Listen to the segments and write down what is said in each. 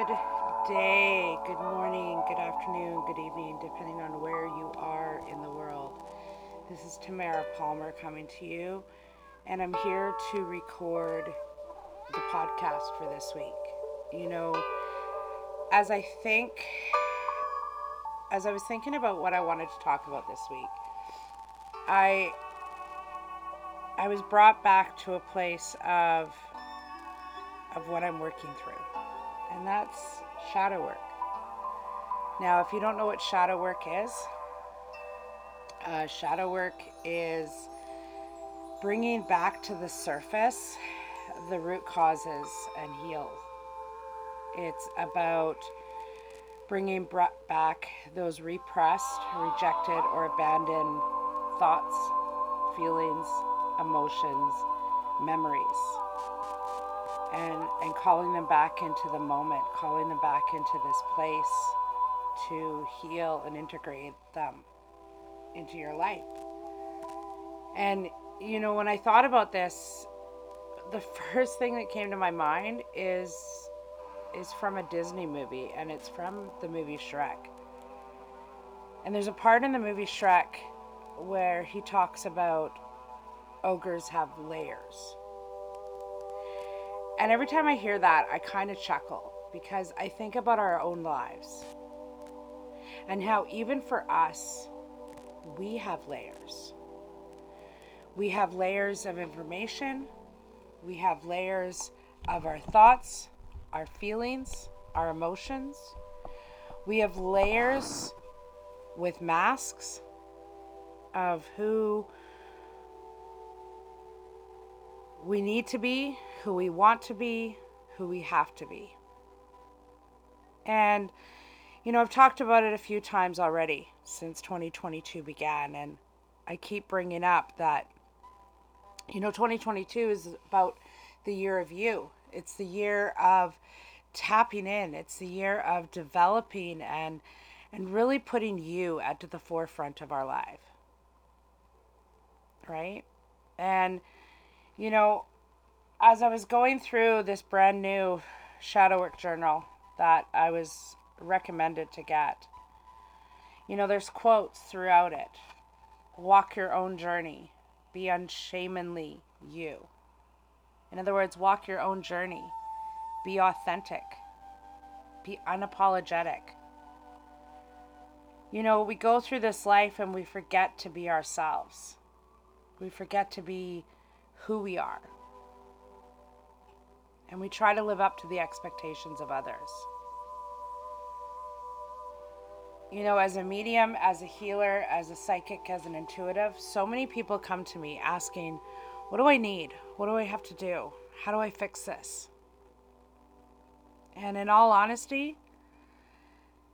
Good day, good morning, good afternoon, good evening, depending on where you are in the world. This is Tamara Palmer coming to you, and I'm here to record the podcast for this week. You know, as I think, as I was thinking about what I wanted to talk about this week, I I was brought back to a place of of what I'm working through and that's shadow work. Now, if you don't know what shadow work is, uh, shadow work is bringing back to the surface the root causes and heal. It's about bringing back those repressed, rejected, or abandoned thoughts, feelings, emotions, memories and and calling them back into the moment calling them back into this place to heal and integrate them into your life. And you know when i thought about this the first thing that came to my mind is is from a disney movie and it's from the movie shrek. And there's a part in the movie shrek where he talks about ogres have layers and every time I hear that, I kind of chuckle because I think about our own lives and how, even for us, we have layers. We have layers of information, we have layers of our thoughts, our feelings, our emotions. We have layers with masks of who we need to be, who we want to be, who we have to be. And, you know, I've talked about it a few times already since 2022 began, and I keep bringing up that, you know, 2022 is about the year of you. It's the year of tapping in. It's the year of developing and and really putting you at the forefront of our life. Right? And you know, as I was going through this brand new shadow work journal that I was recommended to get, you know, there's quotes throughout it. Walk your own journey. Be unshamedly you. In other words, walk your own journey. Be authentic. Be unapologetic. You know, we go through this life and we forget to be ourselves. We forget to be who we are. And we try to live up to the expectations of others. You know, as a medium, as a healer, as a psychic, as an intuitive, so many people come to me asking, What do I need? What do I have to do? How do I fix this? And in all honesty,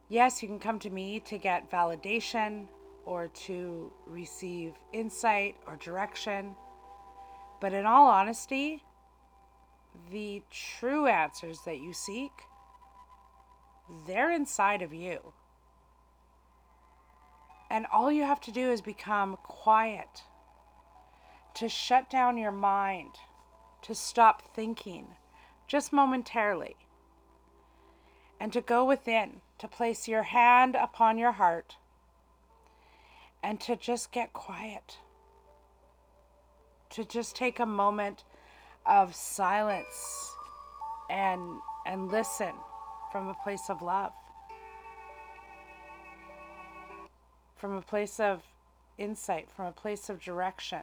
yes, you can come to me to get validation or to receive insight or direction. But in all honesty, the true answers that you seek, they're inside of you. And all you have to do is become quiet, to shut down your mind, to stop thinking just momentarily, and to go within, to place your hand upon your heart, and to just get quiet to just take a moment of silence and and listen from a place of love. From a place of insight from a place of direction.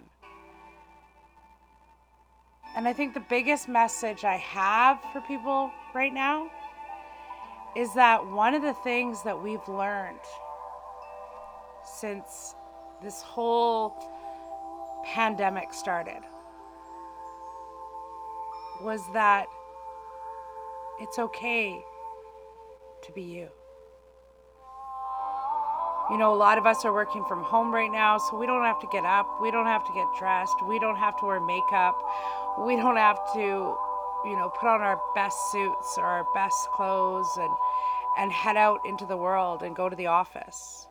And i think the biggest message i have for people right now is that one of the things that we've learned since this whole pandemic started was that it's okay to be you. You know, a lot of us are working from home right now, so we don't have to get up. We don't have to get dressed. We don't have to wear makeup. We don't have to, you know, put on our best suits or our best clothes and and head out into the world and go to the office.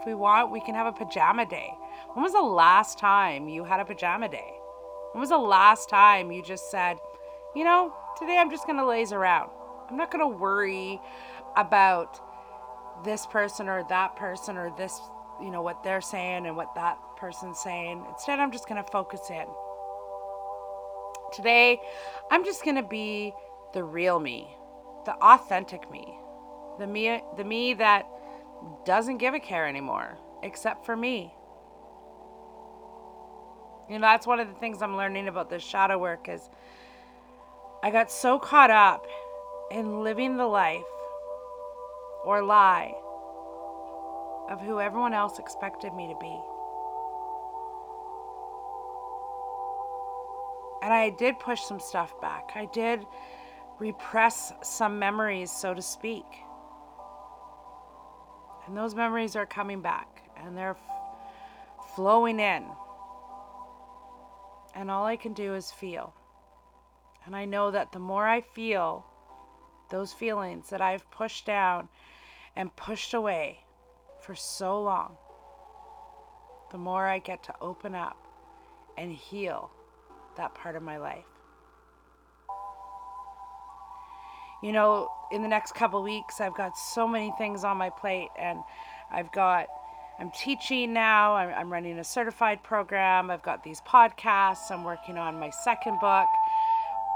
If we want, we can have a pajama day. When was the last time you had a pajama day? When was the last time you just said, you know, today I'm just going to laze around. I'm not going to worry about this person or that person or this, you know, what they're saying and what that person's saying. Instead, I'm just going to focus in. Today, I'm just going to be the real me, the authentic me, the me, the me that doesn't give a care anymore, except for me. You know, that's one of the things I'm learning about this shadow work is I got so caught up in living the life or lie of who everyone else expected me to be. And I did push some stuff back. I did repress some memories, so to speak. And those memories are coming back and they're f- flowing in. And all I can do is feel. And I know that the more I feel those feelings that I've pushed down and pushed away for so long, the more I get to open up and heal that part of my life. You know, in the next couple weeks, I've got so many things on my plate, and I've got, I'm teaching now, I'm, I'm running a certified program, I've got these podcasts, I'm working on my second book,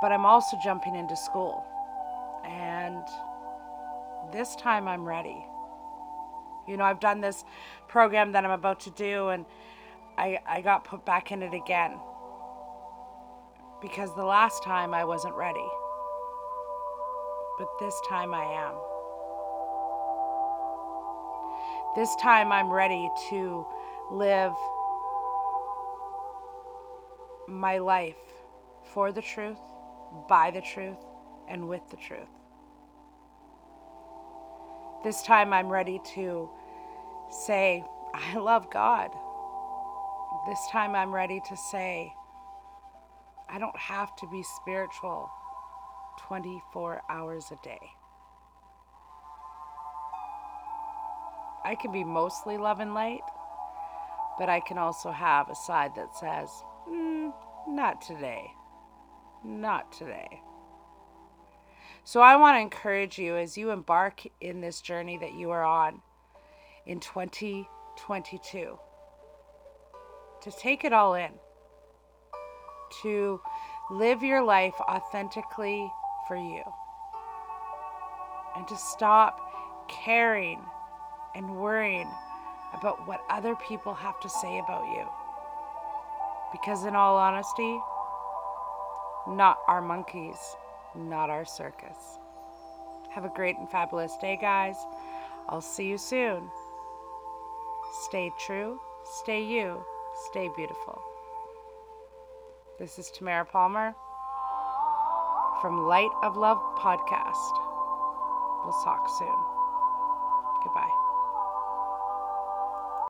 but I'm also jumping into school. And this time I'm ready. You know, I've done this program that I'm about to do, and I, I got put back in it again because the last time I wasn't ready. But this time I am. This time I'm ready to live my life for the truth, by the truth, and with the truth. This time I'm ready to say, I love God. This time I'm ready to say, I don't have to be spiritual 24 hours a day. I can be mostly love and light, but I can also have a side that says, mm, not today. Not today. So I want to encourage you as you embark in this journey that you are on in 2022 to take it all in to live your life authentically for you and to stop caring and worrying about what other people have to say about you. Because, in all honesty, not our monkeys, not our circus. Have a great and fabulous day, guys. I'll see you soon. Stay true, stay you, stay beautiful. This is Tamara Palmer from Light of Love Podcast. We'll talk soon. Goodbye.